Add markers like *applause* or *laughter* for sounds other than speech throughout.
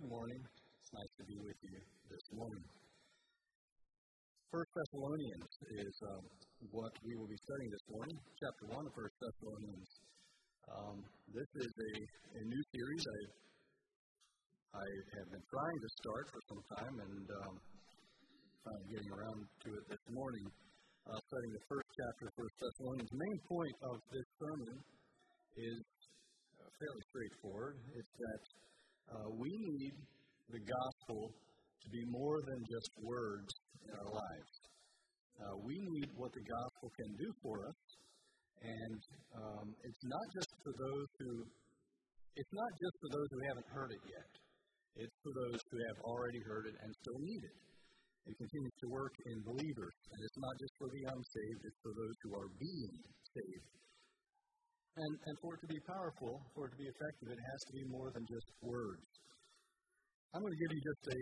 Good morning. It's nice to be with you this morning. First Thessalonians is um, what we will be studying this morning. Chapter one of First Thessalonians. Um, this is a, a new series I I have been trying to start for some time and um, finally getting around to it this morning. Uh, studying the first chapter of First Thessalonians. The main point of this sermon is uh, fairly straightforward. It's that uh, we need the gospel to be more than just words in our lives. Uh, we need what the gospel can do for us, and um, it's not just for those who it's not just for those who haven't heard it yet. It's for those who have already heard it and still need it. It continues to work in believers, and it's not just for the unsaved; it's for those who are being saved. And, and for it to be powerful, for it to be effective, it has to be more than just words. I'm going to give you just a,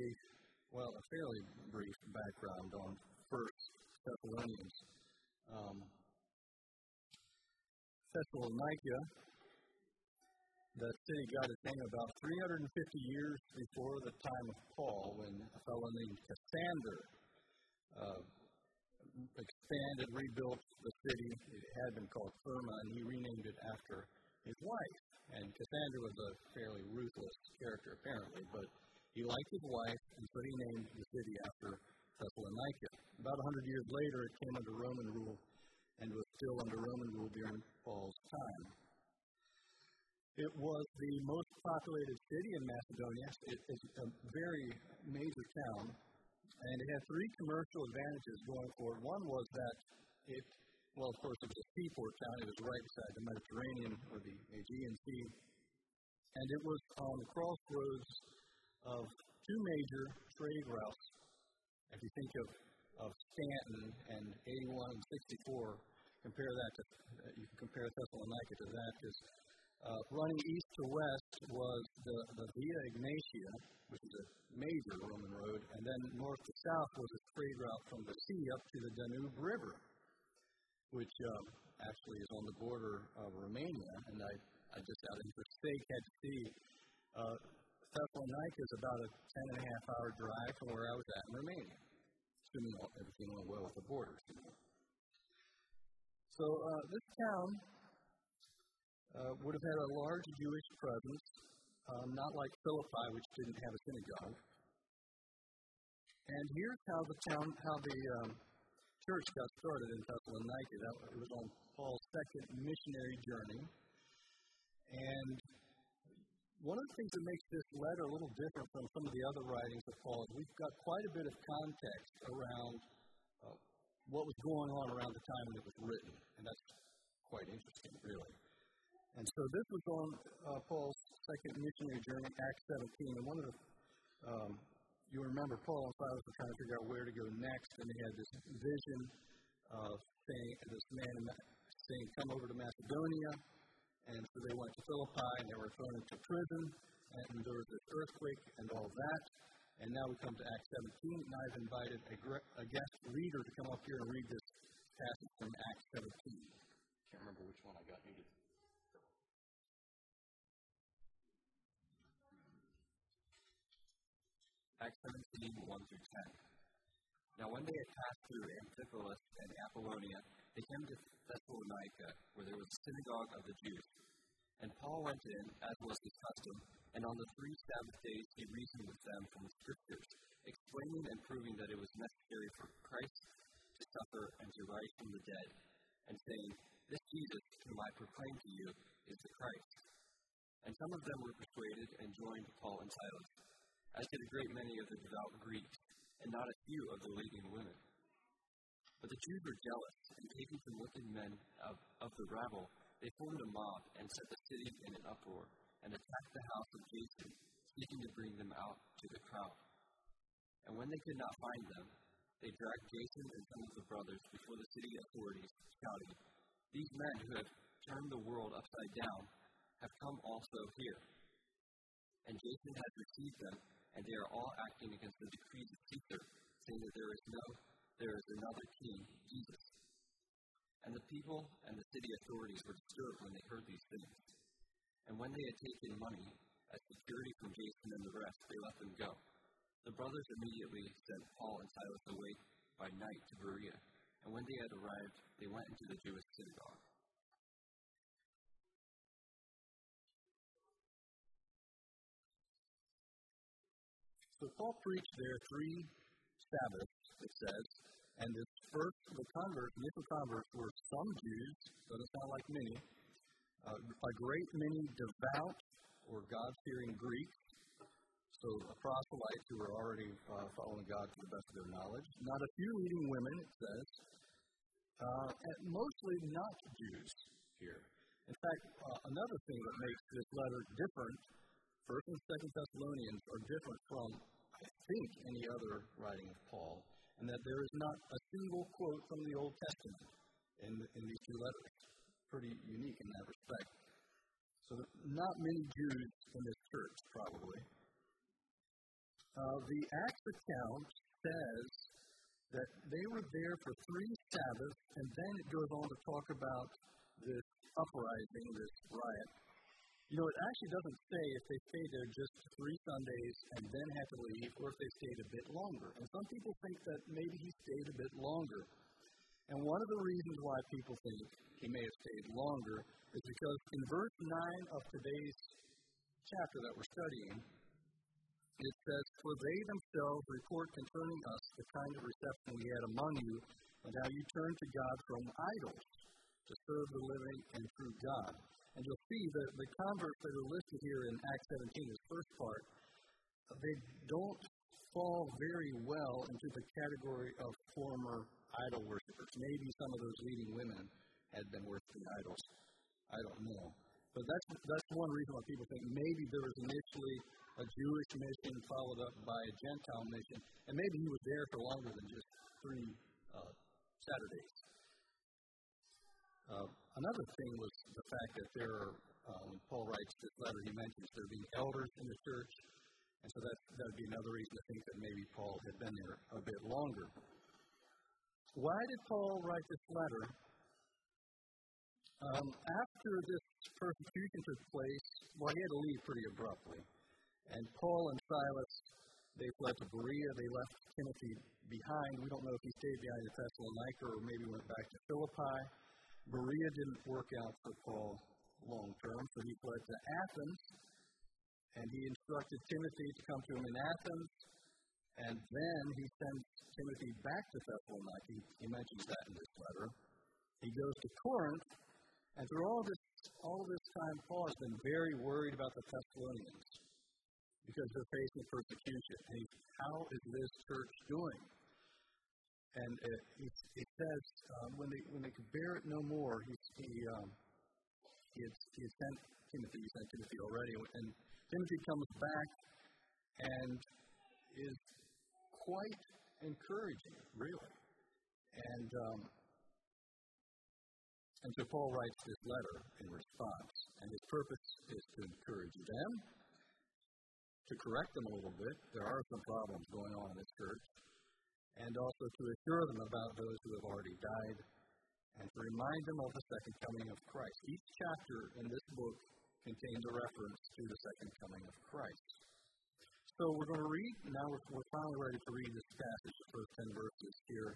well, a fairly brief background on First Thessalonians. Um, Thessalonica, that city got its name about 350 years before the time of Paul, when a fellow named Cassander uh, expanded, rebuilt the city. It had been called Therma, and he renamed it after his wife. And Cassander was a fairly ruthless character, apparently, but he liked his wife, and so he named the city after Thessalonica. About a hundred years later, it came under Roman rule and was still under Roman rule during Paul's time. It was the most populated city in Macedonia. It is a very major town, and it had three commercial advantages going for it. One was that it, well, of course, it was a seaport town. It was right beside the Mediterranean or the Aegean Sea. And it was on the crossroads of two major trade routes. If you think of, of Staunton and 81 and 64, compare that to, you can compare Thessalonica to that because uh, running east to west was the, the Via Egnatia, which is a major Roman road, and then north to south was a trade route from the sea up to the Danube River, which um, actually is on the border of Romania. And I, I just out of sake had to see uh, Thessalonica is about a 10 and a half hour drive from where I was at in Romania, assuming everything went well with the borders. So uh, this town uh, would have had a large Jewish presence, um, not like Philippi, which didn't have a synagogue. And here's how the town, how the um, church got started in Thessalonica. That, it was on Paul's second missionary journey. And one of the things that makes this letter a little different from some of the other writings of Paul is we've got quite a bit of context around uh, what was going on around the time when it was written. And that's quite interesting, really. And so this was on uh, Paul's second missionary journey, Acts 17. And one of the, um, you remember Paul and Silas were trying to figure out where to go next, and they had this vision of saying, this man saying, come over to Macedonia. And so they went to Philippi, and they were thrown into prison, and there was this earthquake and all that. And now we come to Acts 17, and I've invited a, a guest reader to come up here and read this passage from Acts 17. Can't remember which one I got muted. Acts 17, 1 through 10. Now, when they had passed through Amphipolis and Apollonia, they came to Thessalonica, where there was a synagogue of the Jews. And Paul went in, as was his custom, and on the three Sabbath days he reasoned with them from the Scriptures, explaining and proving that it was necessary for Christ to suffer and to rise from the dead, and saying, This Jesus, whom I proclaim to you, is the Christ. And some of them were persuaded and joined Paul and Silas as did a great many of the devout Greeks, and not a few of the leading women. But the Jews were jealous, and taking some wicked men of, of the rabble, they formed a mob and set the city in an uproar, and attacked the house of Jason, seeking to bring them out to the crowd. And when they could not find them, they dragged Jason and some of the brothers before the city authorities, shouting, These men who have turned the world upside down have come also here. And Jason had received them and they are all acting against the decrees of Caesar, saying that there is no, there is another king, Jesus. And the people and the city authorities were disturbed when they heard these things. And when they had taken money as security from Jason and the rest, they let them go. The brothers immediately sent Paul and Silas away by night to Berea, and when they had arrived, they went into the Jewish synagogue. So Paul preached there three Sabbaths, it says, and the first, the converts, initial converts were some Jews, doesn't sound like many, uh, a great many devout or God-fearing Greeks, so proselytes who were already uh, following God to the best of their knowledge. Not a few leading women, it says, uh, and mostly not Jews here. In fact, uh, another thing that makes this letter different First and Second Thessalonians are different from, I think, any other writing of Paul, and that there is not a single quote from the Old Testament in, in these two letters. Pretty unique in that respect. So, not many Jews in this church, probably. Uh, the Acts account says that they were there for three Sabbaths, and then it goes on to talk about this uprising, this riot. You know, it actually doesn't say if they stayed there just three Sundays and then had to leave, or if they stayed a bit longer. And some people think that maybe he stayed a bit longer. And one of the reasons why people think he may have stayed longer is because in verse 9 of today's chapter that we're studying, it says, For they themselves report concerning us the kind of reception we had among you, and how you turned to God from idols to serve the living and true God. And you'll see that the converts that are listed here in Acts 17, this first part, they don't fall very well into the category of former idol worshippers. Maybe some of those leading women had been worshiping idols. I don't know. But that's, that's one reason why people think maybe there was initially a Jewish mission followed up by a Gentile mission, and maybe he was there for longer than just three uh, Saturdays. Uh, another thing was the fact that there are, when Paul writes this letter, he mentions there being elders in the church, and so that that would be another reason to think that maybe Paul had been there a bit longer. Why did Paul write this letter? Um, after this persecution took place, well, he had to leave pretty abruptly. And Paul and Silas, they fled to Berea. They left Timothy behind. We don't know if he stayed behind at Thessalonica or maybe went back to Philippi. Berea didn't work out for Paul long term, so he fled to Athens, and he instructed Timothy to come to him in Athens, and then he sends Timothy back to Thessalonica. He, mentions that in this letter. He goes to Corinth, and through all this all this time, Paul has been very worried about the Thessalonians because they're facing persecution. How is this church doing? And it, it, says um, when they when they could bear it no more, he he um, he, had, he had sent Timothy. He sent Timothy already, and Timothy comes back and is quite encouraging, really. And um, and so Paul writes this letter in response, and his purpose is to encourage them, to correct them a little bit. There are some problems going on in this church, and also to assure them about those who have already died, and to remind them of the second coming of Christ. Each chapter in this book contains a reference to the second coming of Christ. So we're going to read, now we're, we're finally ready to read this passage, the first 10 verses here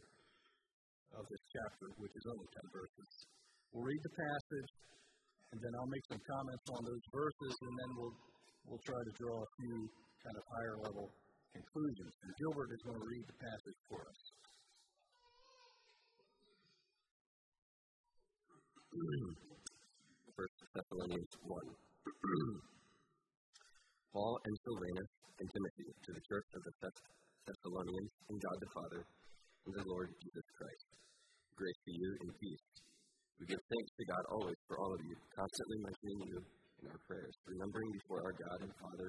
of this chapter, which is only 10 verses. We'll read the passage, and then I'll make some comments on those verses, and then we'll, we'll try to draw a few kind of higher level conclusions. And Gilbert is going to read the passage for us. *clears throat* First Thessalonians 1. *clears throat* Paul and Silvanus and Timothy to the church of the Thessalonians in God the Father and the Lord Jesus Christ. Grace to you and peace. We give thanks to God always for all of you, constantly mentioning you in our prayers, remembering before our God and Father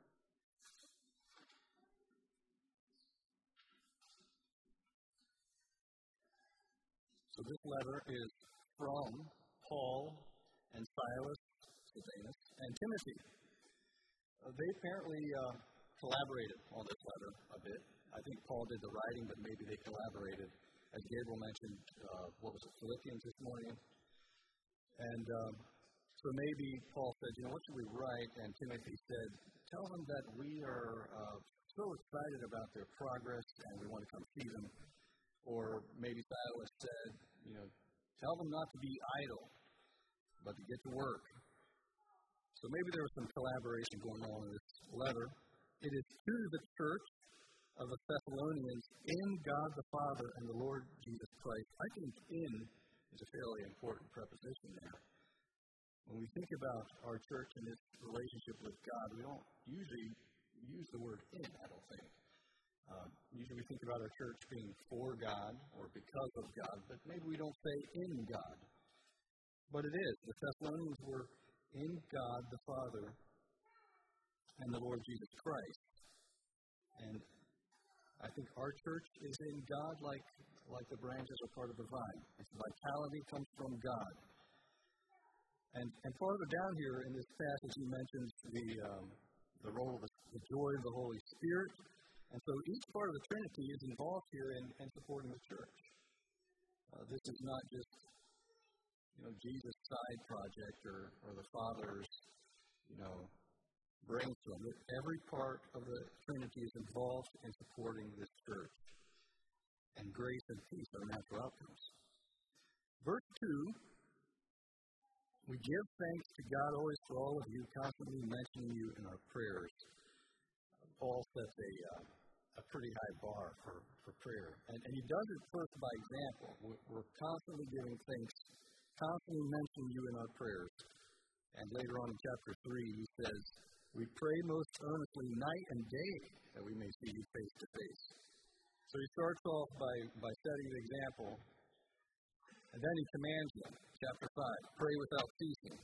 So this letter is from Paul and Silas, and Timothy. Uh, they apparently uh, collaborated on this letter a bit. I think Paul did the writing, but maybe they collaborated. As Gabriel mentioned, uh, what was it, Philippians this morning? And um, so maybe Paul said, you know, what should we write? And Timothy said, tell them that we are uh, so excited about their progress and we want to come see them. Or maybe Silas said, you know, tell them not to be idle, but to get to work. So maybe there was some collaboration going on in this letter. It is to the church of the Thessalonians in God the Father and the Lord Jesus Christ. I think in is a fairly important preposition there. When we think about our church and its relationship with God, we don't usually use the word in, I don't think. Uh, usually we think about our church being for God or because of God, but maybe we don't say in God. But it is. The Thessalonians were in God the Father and the Lord Jesus Christ. And I think our church is in God like, like the branches are part of the vine. Its vitality comes from God. And, and farther down here in this passage, he mentions the, um, the role of the, the joy of the Holy Spirit and so each part of the Trinity is involved here in, in supporting the church. Uh, this is not just, you know, Jesus' side project or, or the Father's, you know, brainstorm. Every part of the Trinity is involved in supporting this church. And grace and peace are natural outcomes. Verse 2 We give thanks to God always for all of you, constantly mentioning you in our prayers. Paul sets a, uh, a pretty high bar for, for prayer. And, and he does it first by example. We're, we're constantly giving thanks, constantly mentioning you in our prayers. And later on in chapter 3, he says, We pray most earnestly night and day that we may see you face to face. So he starts off by, by setting an example, and then he commands them. Chapter 5, pray without ceasing.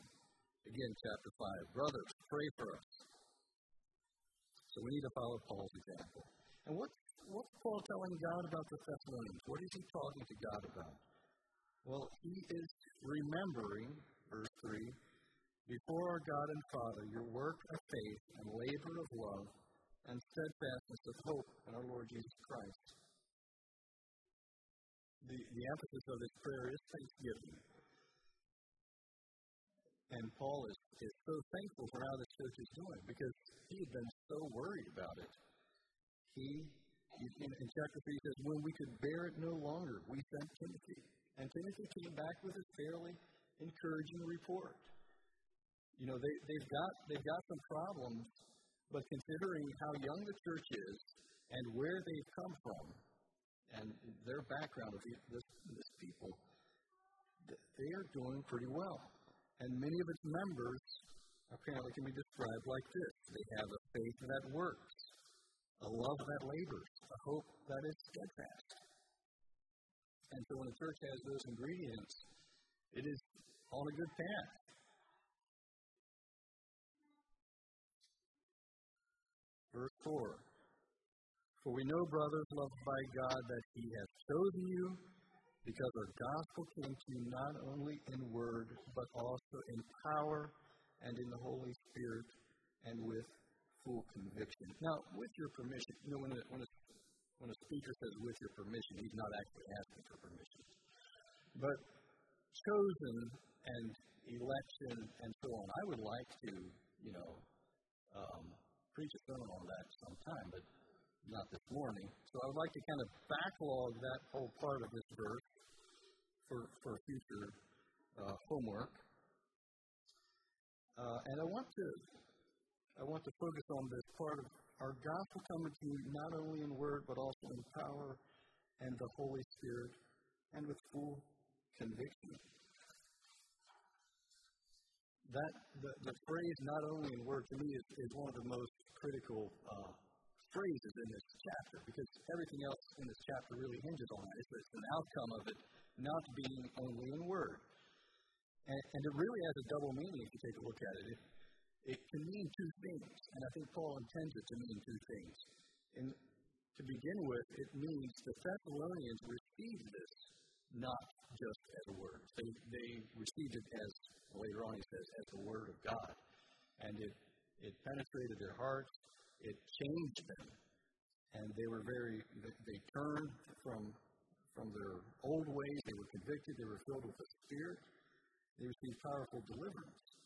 Again, chapter 5, brothers, pray for us. So we need to follow Paul's example. And what's, what's Paul telling God about the Thessalonians? What is he talking to God about? Well, he is remembering, verse 3, before our God and Father, your work of faith and labor of love and steadfastness of hope in our Lord Jesus Christ. The, the emphasis of this prayer is thanksgiving. And Paul is, is so thankful for how the church is doing because he had been so worried about it he, in, in chapter 3, says, When we could bear it no longer, we sent Timothy. And Timothy came back with a fairly encouraging report. You know, they, they've, got, they've got some problems, but considering how young the church is and where they've come from and their background of this, this people, they are doing pretty well. And many of its members apparently can be described like this they have a faith that works a love that labors, a hope that is steadfast. And so when the church has those ingredients, it is on a good path. Verse 4 For we know, brothers, loved by God, that He has chosen you because our gospel came to you not only in word, but also in power and in the Holy Spirit and with full conviction. Now, with your permission, you know, when a, when a, when a speaker says with your permission, he's not actually asking for permission. But chosen and election and so on, I would like to, you know, um, preach a sermon on that sometime, but not this morning. So I would like to kind of backlog that whole part of this verse for, for future uh, homework. Uh, and I want to I want to focus on this part of our gospel coming to you not only in word, but also in power and the Holy Spirit and with full conviction. That the, the phrase "not only in word" to me is, is one of the most critical uh, phrases in this chapter because everything else in this chapter really hinges on that. It's, an outcome of it not being only in word. And, and it really has a double meaning if you take a look at it. it. It can mean two things, and I think Paul intends it to mean two things. And to begin with, it means the Thessalonians received this not just as a word. They, they received it as, later on he says, as the word of God. And it, it penetrated their hearts, it changed them. And they were very, they, turned from, from their old ways, they were convicted, they were filled with the Spirit, they received powerful deliverance.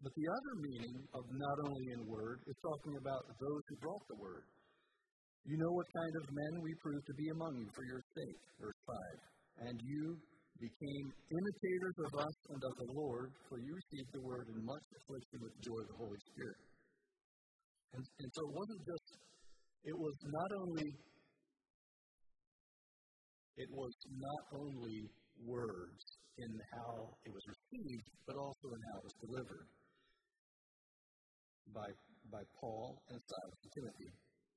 But the other meaning of not only in word is talking about those who brought the word. You know what kind of men we proved to be among you for your sake, verse 5. And you became imitators of us and of the Lord, for you received the word in much affliction with joy of the Holy Spirit. And, and so it wasn't just, it was not only, it was not only words in how it was received, but also in how it was delivered by, by Paul and Silas and Timothy.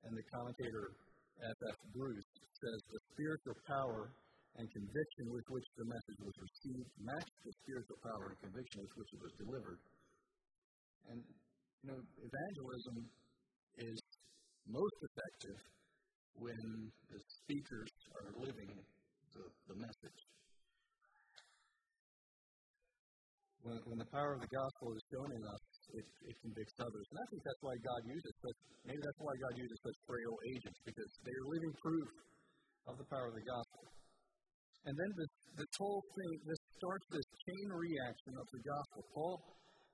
And the commentator F.F. Bruce says the spiritual power and conviction with which the message was received matched the spiritual power and conviction with which it was delivered. And, you know, evangelism is most effective when the speakers are living the, the message. When, when the power of the gospel is shown in us, it, it convicts others. And I think that's why God uses such, maybe that's why God uses such frail agents, because they are living proof of the power of the gospel. And then this, this whole thing, this starts this chain reaction of the gospel. Paul,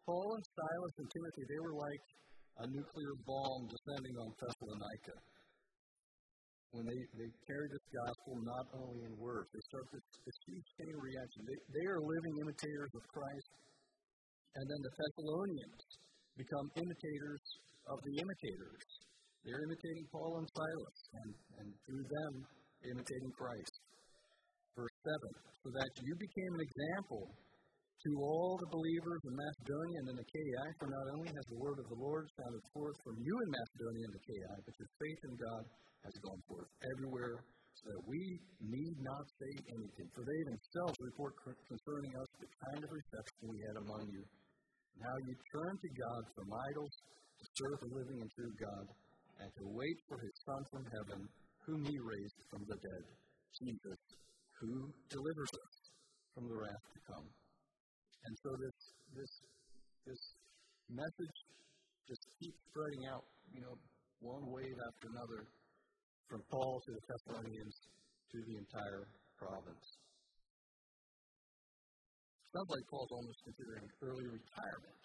Paul and Silas and Timothy, they were like a nuclear bomb descending on Thessalonica. When they, they carry this gospel not only in words, they start this, this huge chain reaction. They, they are living imitators of Christ and then the Thessalonians become imitators of the imitators. They're imitating Paul and Silas, and, and through them, imitating Christ. Verse 7 So that you became an example to all the believers in Macedonia and in Achaia, for not only has the word of the Lord sounded forth from you in Macedonia and Achaia, but your faith in God has gone forth everywhere, that we need not say anything. For they themselves report concerning us the kind of reception we had among you and how you turned to God from idols to serve the living and true God, and to wait for his Son from heaven, whom he raised from the dead, Jesus, who delivers us from the wrath to come. And so this this this message just keeps spreading out, you know, one wave after another, from Paul to the Thessalonians to the entire province. Sounds like Paul's almost considering early retirement,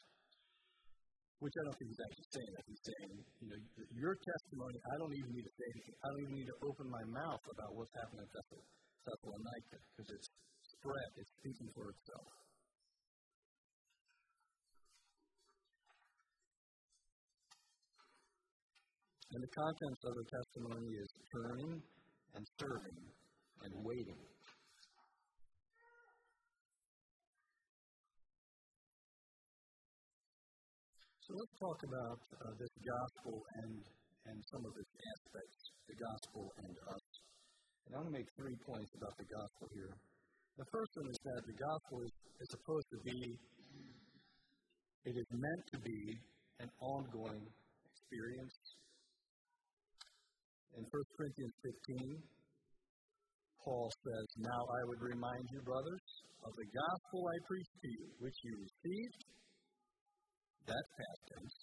which I don't think he's actually saying that. He's saying, you know, your testimony, I don't even need to say anything. I don't even need to open my mouth about what's happening in Thessalonica because it's spread, it's speaking for itself. And the contents of the testimony is turning and serving and waiting. So let's talk about uh, this gospel and, and some of its aspects, the gospel and us. And I want to make three points about the gospel here. The first one is that the gospel is, is supposed to be, it is meant to be an ongoing experience. In 1 Corinthians 15, Paul says, Now I would remind you, brothers, of the gospel I preached to you, which you received that's past tense,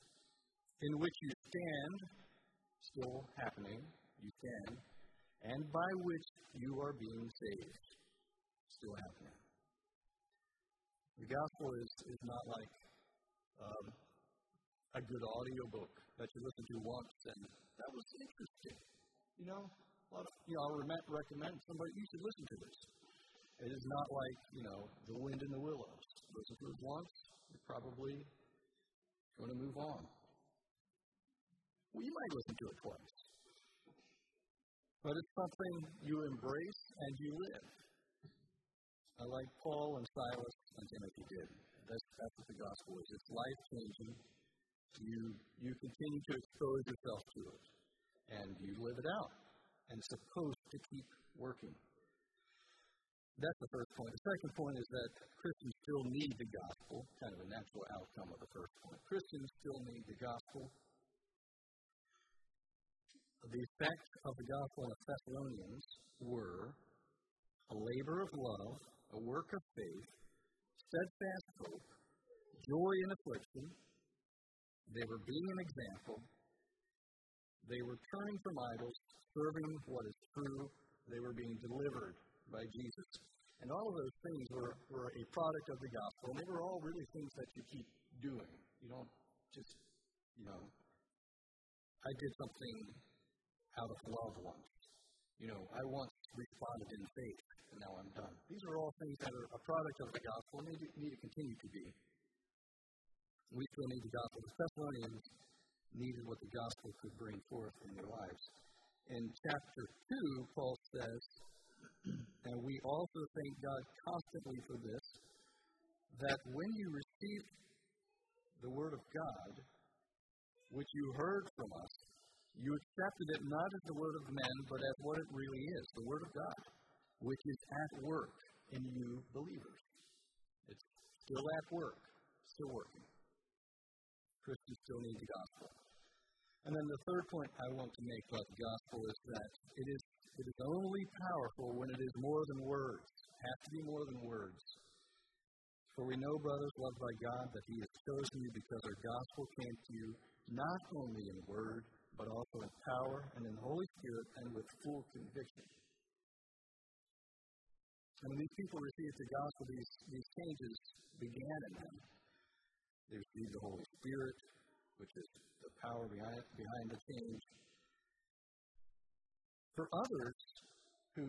in which you stand, still happening, you stand, and by which you are being saved, still happening. The gospel is, is not like um, a good audio book that you listen to once and that was interesting. You know, a lot of, you know, I'll recommend somebody, you should listen to this. It is not like, you know, the wind in the willows. Listen to it once, you're probably going to move on. Well, you might listen to it twice. But it's something you embrace and you live. I like Paul and Silas and Timothy did. That's, that's what the gospel is. It's life changing. You, you continue to expose yourself to it, and you live it out, and supposed to keep working. That's the first point. The second point is that Christians still need the gospel, kind of a natural outcome of the first point. Christians still need the gospel. The effects of the gospel in the Thessalonians were a labor of love, a work of faith, steadfast hope, joy in affliction. They were being an example. They were turning from idols, serving what is true. They were being delivered by Jesus. And all of those things were, were a product of the gospel. And they were all really things that you keep doing. You don't just, you know, I did something out of love once. You know, I once responded in faith, and now I'm done. These are all things that are a product of the gospel and need, need to continue to be. We still need the gospel. The Thessalonians needed what the gospel could bring forth in their lives. In chapter 2, Paul says, *clears throat* and we also thank God constantly for this, that when you received the Word of God, which you heard from us, you accepted it not as the Word of men, but as what it really is the Word of God, which is at work in you believers. It's still at work, still working. Christians still need the gospel. And then the third point I want to make about the gospel is that it is it is only powerful when it is more than words. It has to be more than words. For we know, brothers, loved by God, that He has chosen you because our gospel came to you not only in word, but also in power and in the Holy Spirit and with full conviction. And when these people received the gospel, these, these changes began in them. They received the Holy Spirit, which is the power behind, behind the change. For others who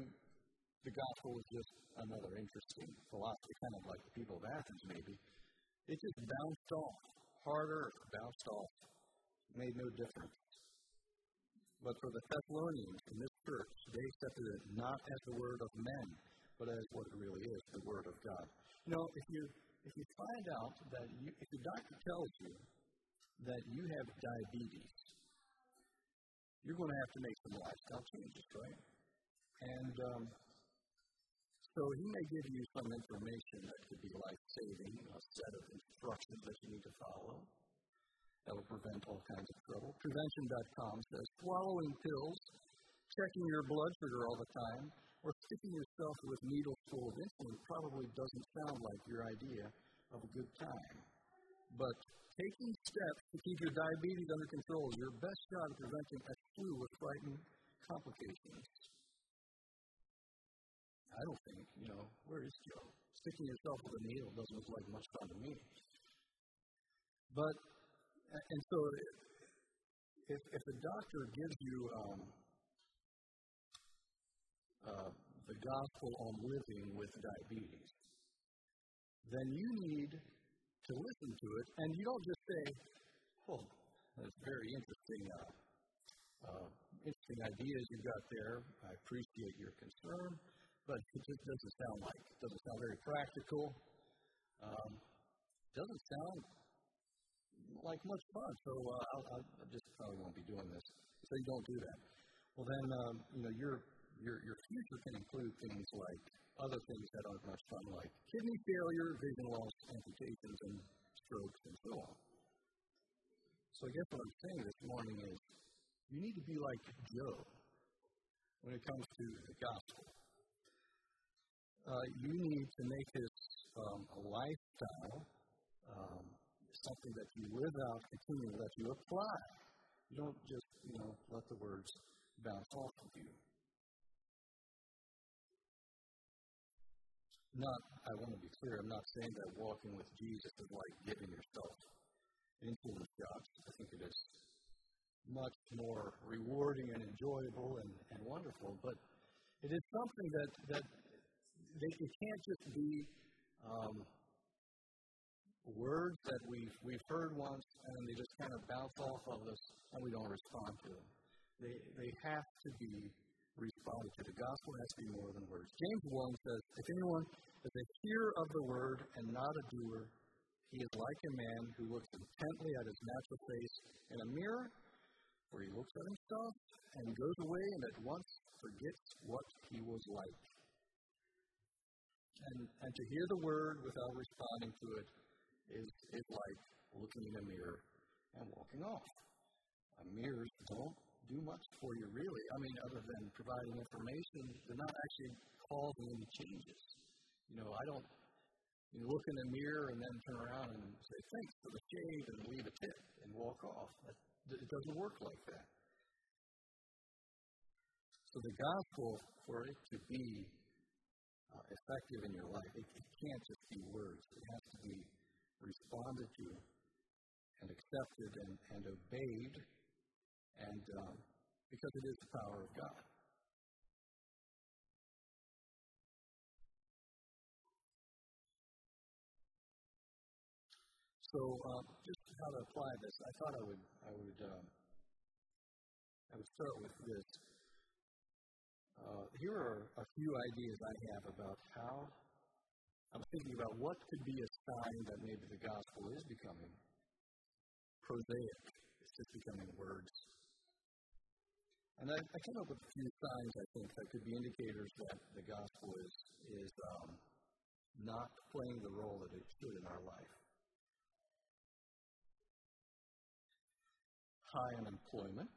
the gospel was just another interesting philosophy, kind of like the people of Athens, maybe, it just bounced off. Harder, bounced off. Made no difference. But for the Thessalonians in this church, they accepted it not as the word of men, but as what it really is, the word of God. You know, if you if you find out that you, if the doctor tells you that you have diabetes, you're going to have to make some lifestyle changes, right? And um, so he may give you some information that could be life saving, a set of instructions that you need to follow that will prevent all kinds of trouble. Prevention.com says swallowing pills, checking your blood sugar all the time, or sticking yourself with needles full of insulin probably doesn't sound like your idea of a good time. But taking steps to keep your diabetes under control your best shot at preventing a slew of frightening complications. I don't think, you know, where is Joe? Sticking yourself with a needle doesn't look like much fun to me. But, and so if, if the doctor gives you um, uh, the gospel on living with diabetes, then you need to listen to it, and you don't just say, "Oh, that's very interesting, uh, uh, interesting ideas you've got there. I appreciate your concern, but it just doesn't sound like it doesn't sound very practical. Um, doesn't sound like much fun. So uh, I'll, i just probably won't be doing this. So you don't do that. Well, then um, you know your your your future can include things like other things that aren't much fun, like kidney failure, vision loss, amputations, and strokes, and so on. So I guess what I'm saying this morning is you need to be like Joe when it comes to the gospel. Uh, you need to make this um, a lifestyle, um, something that you live out continually, that you apply. You don't just, you know, let the words bounce off of you. Not, I want to be clear, I'm not saying that walking with Jesus is like giving yourself insulin shots. I think it is much more rewarding and enjoyable and, and wonderful, but it is something that, that they, it can't just be um, words that we've, we've heard once and they just kind of bounce off of us and we don't respond to them. They, they have to be responded to. The gospel has to be more than words. James 1 says, If anyone is a hearer of the word and not a doer, he is like a man who looks intently at his natural face in a mirror, where he looks at himself and goes away and at once forgets what he was like. And, and to hear the word without responding to it is, is like looking in a mirror and walking off. Uh, mirrors don't do much for you, really. I mean, other than providing information, they're not actually causing any changes. You know, I don't you look in the mirror and then turn around and say, thanks for the shave and leave a tip and walk off. It doesn't work like that. So the gospel, for it to be uh, effective in your life, it, it can't just be words. It has to be responded to and accepted and, and obeyed, and um, because it is the power of God. So, um, just how to apply this, I thought I would, I would, um, I would start with this. Uh, here are a few ideas I have about how I'm thinking about what could be a sign that maybe the gospel is becoming prosaic. It's just becoming words. And I, I came up with a few signs I think that could be indicators that the gospel is is um, not playing the role that it should in our life. high unemployment,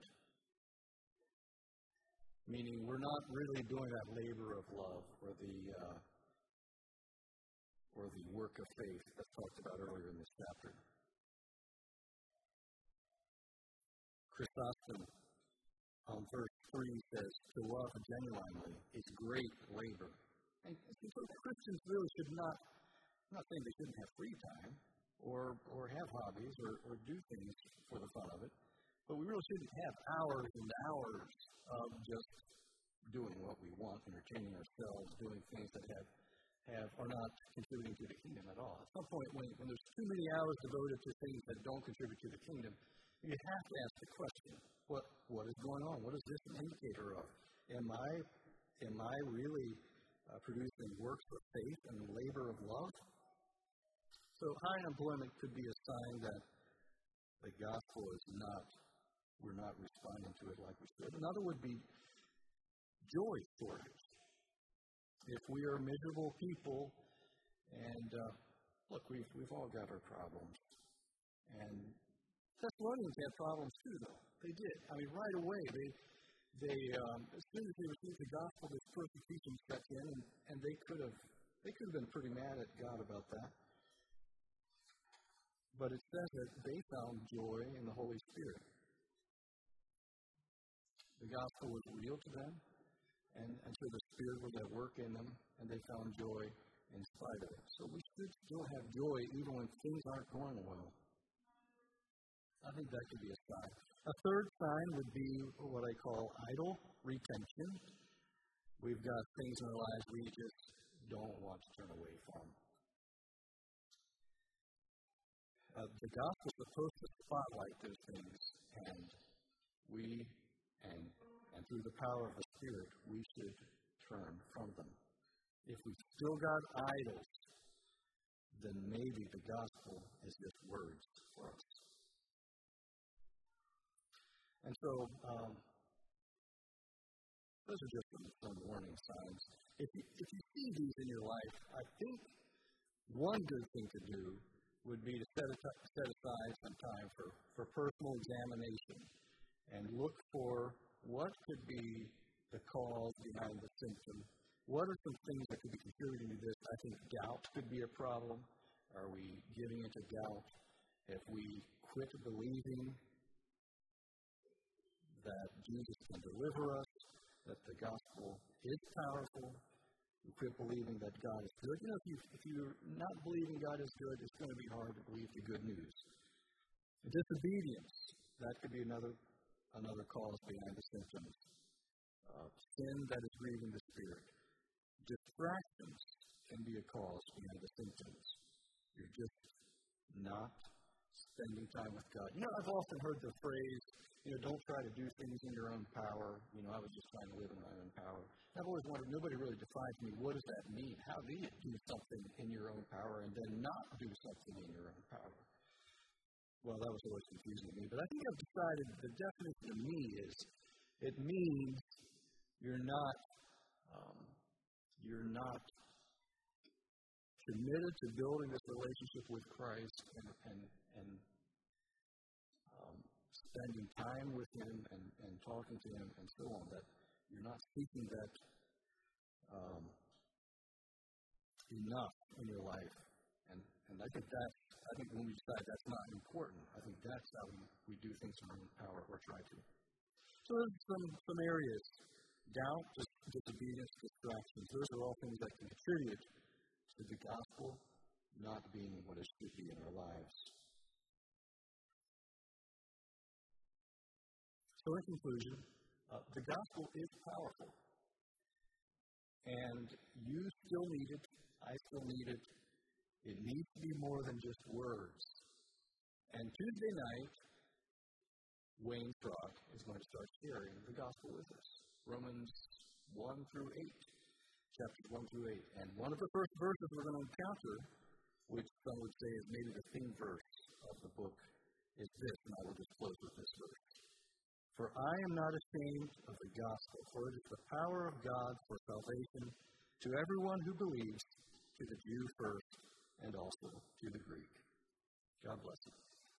meaning we're not really doing that labor of love or the uh, or the work of faith that's talked about earlier in this chapter. Chrysostom on verse 3 says, To love genuinely is great labor. And so Christians really should not, I'm not saying they shouldn't have free time or, or have hobbies or, or do things for the fun of it, but we really shouldn't have hours and hours of just doing what we want, entertaining ourselves, doing things that have, have are not contributing to the kingdom at all. At some point, when, when there's too many hours devoted to things that don't contribute to the kingdom, you have to ask the question: What what is going on? What is this an indicator of? Am I am I really uh, producing works of faith and labor of love? So high unemployment could be a sign that the gospel is not we're not responding to it like we should. Another would be joy shortage. If we are miserable people, and uh, look, we've, we've all got our problems. And Thessalonians had problems too, though. They did. I mean, right away, they, they um, as soon as they received the gospel, this persecution set in, and, and they could have they could have been pretty mad at God about that. But it says that they found joy in the Holy Spirit. The gospel was real to them, and, and so the Spirit was at work in them, and they found joy in spite of it. So we should still have joy even when things aren't going well. I think that could be a sign. A third sign would be what I call idol retention. We've got things in our lives we just don't want to turn away from. Uh, the gospel is supposed to spotlight those things, and we and, and through the power of the Spirit, we should turn from them. If we've still got idols, then maybe the gospel is just words for us. And so, um, those are just some, some warning signs. If you, if you see these in your life, I think one good thing to do would be to set, set aside some time for, for personal examination and look for what could be the cause behind the symptom. What are some things that could be contributing to this? I think doubt could be a problem. Are we giving into doubt? If we quit believing that Jesus can deliver us, that the gospel is powerful, we quit believing that God is good. You know, if, you, if you're not believing God is good, it's going to be hard to believe the good news. Disobedience, that could be another another cause behind the symptoms. Uh, sin that is grieving the Spirit. Distractions can be a cause behind the symptoms. You're just not spending time with God. You know, I've often heard the phrase, you know, don't try to do things in your own power. You know, I was just trying to live in my own power. I've always wondered, nobody really defines me, what does that mean? How do you do something in your own power and then not do something in your own power? Well, that was always confusing to me. But I think I've decided the definition to me is it means you're not um, you're not committed to building this relationship with Christ and and, and um, spending time with Him and, and talking to Him and so on. That you're not seeking that um, enough in your life, and and I think that I think when we decide that's not important, I think that's how we, we do things in our own power or try to. So there's some some areas: doubt, disobedience, distractions. Those are all things that contribute to the gospel not being what it should be in our lives. So, in conclusion, uh, the gospel is powerful. And you still need it. I still need it. It needs to be more than just words. And Tuesday night, Wayne Brock is going to start sharing the gospel with us. Romans 1 through 8, chapters 1 through 8. And one of the first verses we're going to encounter, which some would say is maybe the theme verse of the book, is this, and I will just close with this verse. For I am not ashamed of the gospel, for it is the power of God for salvation to everyone who believes, to the Jew first, and also to the Greek. God bless you.